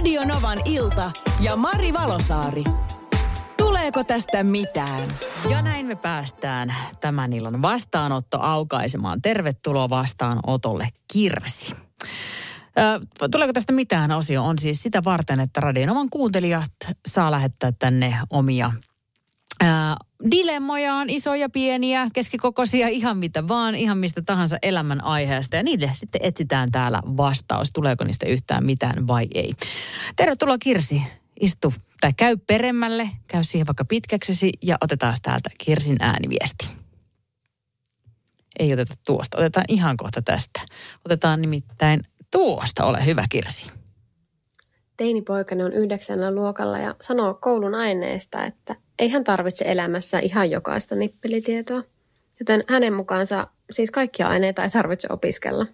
Radio Novan ilta ja Mari Valosaari. Tuleeko tästä mitään? Ja näin me päästään tämän illan vastaanotto aukaisemaan. Tervetuloa vastaanotolle Kirsi. Ö, tuleeko tästä mitään osio on siis sitä varten, että Radionovan kuuntelijat saa lähettää tänne omia ö, dilemmojaan, isoja, pieniä, keskikokoisia, ihan mitä vaan, ihan mistä tahansa elämän aiheesta. Ja niille sitten etsitään täällä vastaus, tuleeko niistä yhtään mitään vai ei. Tervetuloa Kirsi, istu tai käy peremmälle, käy siihen vaikka pitkäksesi ja otetaan täältä Kirsin ääniviesti. Ei oteta tuosta, otetaan ihan kohta tästä. Otetaan nimittäin tuosta, ole hyvä Kirsi. Teinipoikani on yhdeksännellä luokalla ja sanoo koulun aineesta, että ei hän tarvitse elämässä ihan jokaista nippelitietoa. Joten hänen mukaansa siis kaikkia aineita ei tarvitse opiskella.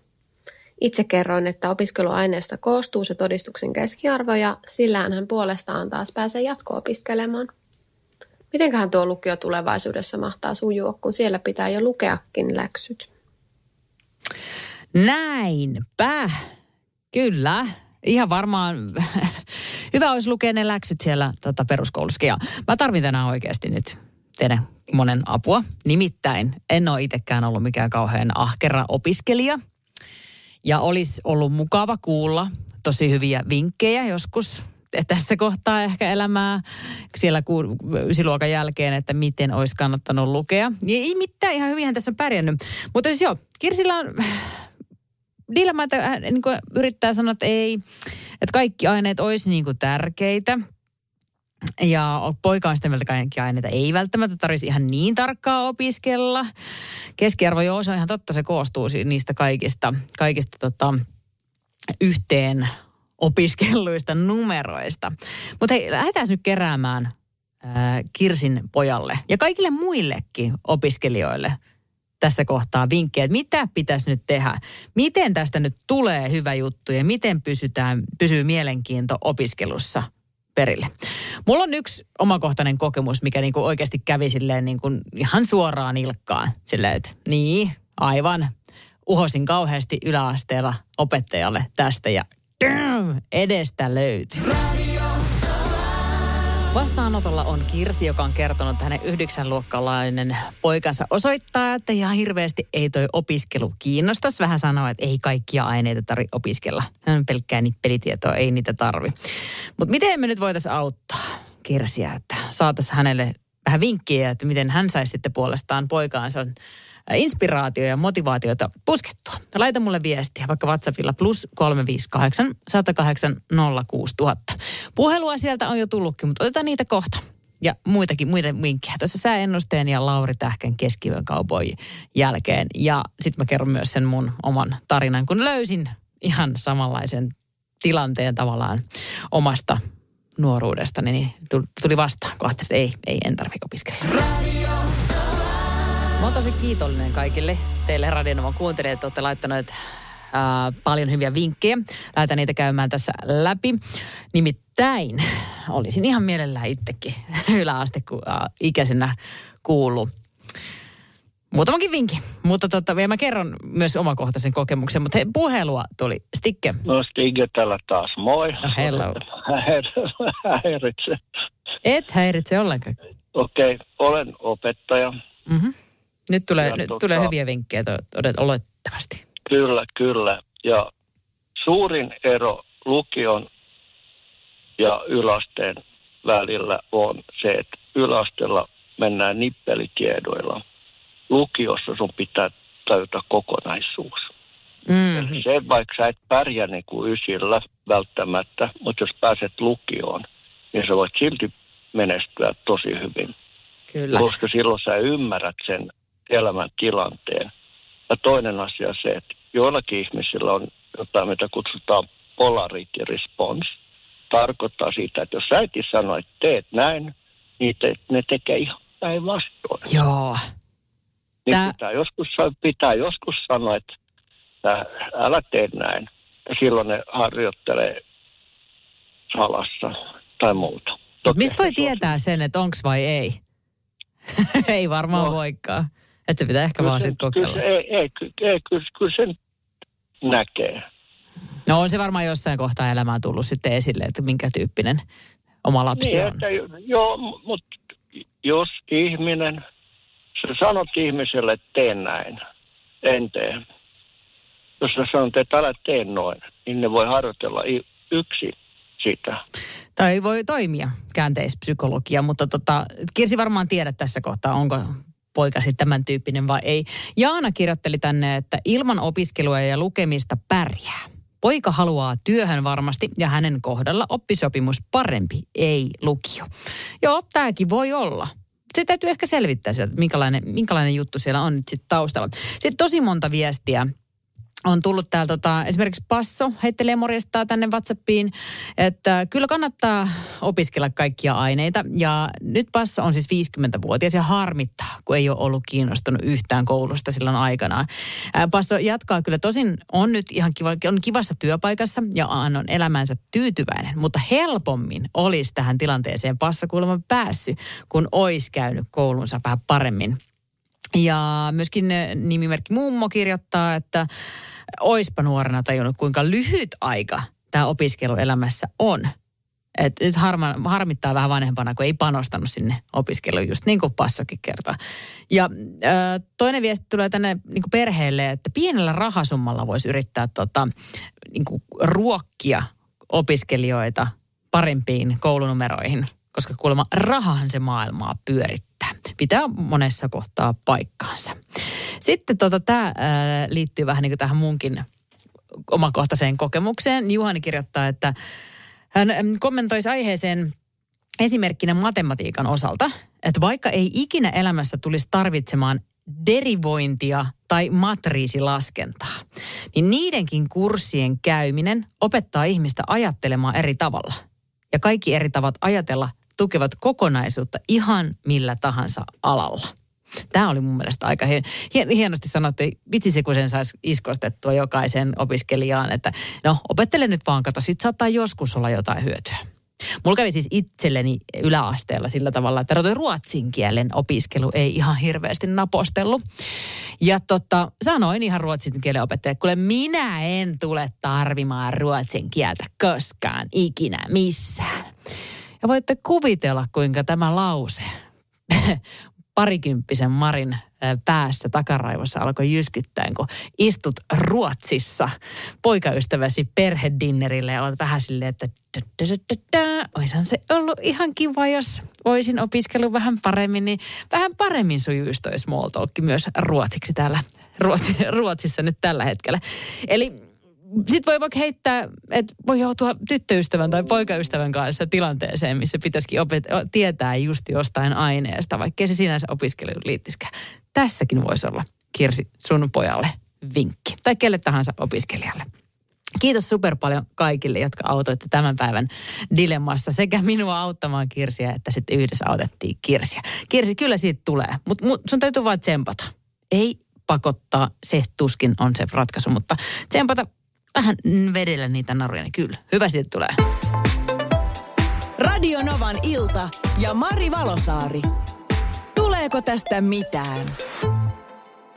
Itse kerroin, että opiskeluaineesta koostuu se todistuksen keskiarvo ja sillään hän puolestaan taas pääsee jatko-opiskelemaan. Mitenköhän tuo lukio tulevaisuudessa mahtaa sujua, kun siellä pitää jo lukeakin läksyt? Näinpä. Kyllä. Ihan varmaan hyvä olisi lukea ne läksyt siellä tota, peruskoulussakin. Ja mä tarvin tänään oikeasti nyt teidän monen apua. Nimittäin en ole itsekään ollut mikään kauhean ahkera opiskelija. Ja olisi ollut mukava kuulla tosi hyviä vinkkejä joskus tässä kohtaa ehkä elämää siellä ku, ysiluokan jälkeen, että miten olisi kannattanut lukea. Ja ei mitään, ihan hyvinhän tässä on pärjännyt. Mutta siis joo, Kirsillä on dilemma, että hän niin yrittää sanoa, että ei, että kaikki aineet olisi niin kuin tärkeitä. Ja poika on sitä mieltä, kaikki aineita ei välttämättä tarvitsisi ihan niin tarkkaa opiskella. Keskiarvo, joo, se on ihan totta, se koostuu niistä kaikista, kaikista tota, yhteen opiskelluista numeroista. Mutta hei, lähdetään nyt keräämään ää, Kirsin pojalle ja kaikille muillekin opiskelijoille tässä kohtaa vinkkejä, että mitä pitäisi nyt tehdä. Miten tästä nyt tulee hyvä juttu ja miten pysytään, pysyy mielenkiinto opiskelussa perille. Mulla on yksi omakohtainen kokemus, mikä niinku oikeasti kävi silleen niinku ihan suoraan ilkkaan. Silleen, että niin, aivan. Uhosin kauheasti yläasteella opettajalle tästä ja edestä löytyi. Vastaanotolla on Kirsi, joka on kertonut, että hänen yhdeksänluokkalainen poikansa osoittaa, että ihan hirveästi ei toi opiskelu kiinnostaisi. Vähän sanoa, että ei kaikkia aineita tarvitse opiskella. Hän on pelkkää nippelitietoa, ei niitä tarvi. Mutta miten me nyt voitaisiin auttaa Kirsiä, että saataisiin hänelle vähän vinkkiä, että miten hän saisi sitten puolestaan poikaansa inspiraatio ja motivaatiota puskettua. Laita mulle viestiä vaikka WhatsAppilla plus 358 108 06000. Puhelua sieltä on jo tullutkin, mutta otetaan niitä kohta. Ja muitakin, muiden vinkkejä. Tuossa sääennusteen ja Lauri Tähkän keskiyön kaupoin jälkeen. Ja sitten mä kerron myös sen mun oman tarinan, kun löysin ihan samanlaisen tilanteen tavallaan omasta nuoruudesta, niin tuli vastaan kohta, että ei, ei en tarvitse opiskella. Mä tosi kiitollinen kaikille teille Radionovan kuuntelijat, että olette laittaneet ää, paljon hyviä vinkkejä. Lähetän niitä käymään tässä läpi. Nimittäin olisin ihan mielellään itsekin yläaste ikäisenä kuullut muutamankin vinkin. Mutta tota, vielä mä kerron myös omakohtaisen kokemuksen. Mutta he, puhelua tuli. Stikke. No Stikke täällä taas. Moi. No, hello. Häiritse. Et häiritse ollenkaan. Okei, okay, olen opettaja. Mm-hmm. Nyt tulee, nyt tota, tulee hyviä vinkkejä olettavasti. Kyllä, kyllä. Ja suurin ero lukion ja yläasteen välillä on se, että yläasteella mennään nippelikiedoilla. Lukiossa sun pitää tajuta kokonaisuus. Mm. Eli se, vaikka sä et pärjää niin kuin ysillä välttämättä, mutta jos pääset lukioon, niin sä voit silti menestyä tosi hyvin. Kyllä. Koska silloin sä ymmärrät sen elämän tilanteen. Ja toinen asia on se, että joillakin ihmisillä on jotain, mitä kutsutaan polarity response. tarkoittaa sitä, että jos äiti sanoo, että teet näin, niin te, ne tekee ihan päinvastoin. Joo. Niin Tää- pitää, joskus, pitää joskus sanoa, että älä tee näin. Ja silloin ne harjoittelee salassa tai muuta. Toki Mistä voi tietää sen, että onks vai ei? ei varmaan No. voikaan. Että se pitää ehkä Kyllä vaan sitten kyllä kokeilla. se- Ei, ei, ei kyllä, kyllä sen näkee. No on se varmaan jossain kohtaa elämää tullut sitten esille, että minkä tyyppinen oma lapsi Niin, on. että, joo, mutta jos ihminen, sä sanot ihmiselle, että tee näin, en tee. Jos sä sanot, että älä tee noin, niin ne voi harjoitella i- yksin sitä. Tai voi toimia käänteispsykologia, mutta tota, Kirsi varmaan tiedät tässä kohtaa, onko poika sitten tämän tyyppinen vai ei. Jaana kirjoitteli tänne, että ilman opiskelua ja lukemista pärjää. Poika haluaa työhön varmasti ja hänen kohdalla oppisopimus parempi, ei lukio. Joo, tämäkin voi olla. Se täytyy ehkä selvittää sieltä, minkälainen, minkälainen juttu siellä on nyt sitten taustalla. Sitten tosi monta viestiä on tullut täällä tota, esimerkiksi Passo heittelee morjestaa tänne WhatsAppiin, että kyllä kannattaa opiskella kaikkia aineita. Ja nyt Passo on siis 50-vuotias ja harmittaa, kun ei ole ollut kiinnostunut yhtään koulusta silloin aikanaan. Passo jatkaa kyllä, tosin on nyt ihan kiva, on kivassa työpaikassa ja on elämänsä tyytyväinen, mutta helpommin olisi tähän tilanteeseen Passo kuulemma päässyt, kun olisi käynyt koulunsa vähän paremmin. Ja myöskin nimimerkki Mummo kirjoittaa, että oispa nuorena tajunnut, kuinka lyhyt aika tämä opiskeluelämässä on. Et nyt harma, harmittaa vähän vanhempana, kun ei panostanut sinne opiskeluun, just niin kuin Passokin kertoo. Ja ö, toinen viesti tulee tänne niin kuin perheelle, että pienellä rahasummalla voisi yrittää tota, niin kuin ruokkia opiskelijoita parempiin koulunumeroihin, koska kuulemma rahahan se maailmaa pyörittää. Pitää monessa kohtaa paikkaansa. Sitten tota, tämä liittyy vähän niin kuin tähän munkin omakohtaiseen kokemukseen. Juhani kirjoittaa, että hän äm, kommentoisi aiheeseen esimerkkinä matematiikan osalta, että vaikka ei ikinä elämässä tulisi tarvitsemaan derivointia tai matriisilaskentaa, niin niidenkin kurssien käyminen opettaa ihmistä ajattelemaan eri tavalla. Ja kaikki eri tavat ajatella tukevat kokonaisuutta ihan millä tahansa alalla. Tämä oli mun mielestä aika hien, hien, hienosti sanottu. Vitsi se, kun sen saisi iskostettua jokaisen opiskelijaan, että no opettele nyt vaan, kato, sit saattaa joskus olla jotain hyötyä. Mulla kävi siis itselleni yläasteella sillä tavalla, että toi ruotsin kielen opiskelu ei ihan hirveästi napostellut. Ja tota, sanoin ihan ruotsin kielen opettajalle, kuule minä en tule tarvimaan ruotsin kieltä koskaan, ikinä, missään. Ja voitte kuvitella, kuinka tämä lause parikymppisen Marin päässä takaraivossa alkoi jyskyttää, kun istut Ruotsissa poikaystäväsi perhedinnerille ja olet vähän silleen, että oishan se ollut ihan kiva, jos olisin opiskellut vähän paremmin, niin vähän paremmin sujuisi toi small talk myös ruotsiksi täällä Ruotsi, Ruotsissa nyt tällä hetkellä. Eli sitten voi vaikka heittää, että voi joutua tyttöystävän tai poikaystävän kanssa tilanteeseen, missä pitäisikin opet- tietää just jostain aineesta, vaikkei se sinänsä opiskeluun liittyskään. Tässäkin voisi olla, Kirsi, sun pojalle vinkki. Tai kelle tahansa opiskelijalle. Kiitos super paljon kaikille, jotka autoitte tämän päivän dilemmassa sekä minua auttamaan Kirsiä, että sitten yhdessä autettiin Kirsiä. Kirsi, kyllä siitä tulee, mutta sun täytyy vaan tsempata. Ei pakottaa, se tuskin on se ratkaisu, mutta tsempata vähän vedellä niitä naruja, niin kyllä. Hyvä siitä tulee. Radio Novan ilta ja Mari Valosaari. Tuleeko tästä mitään?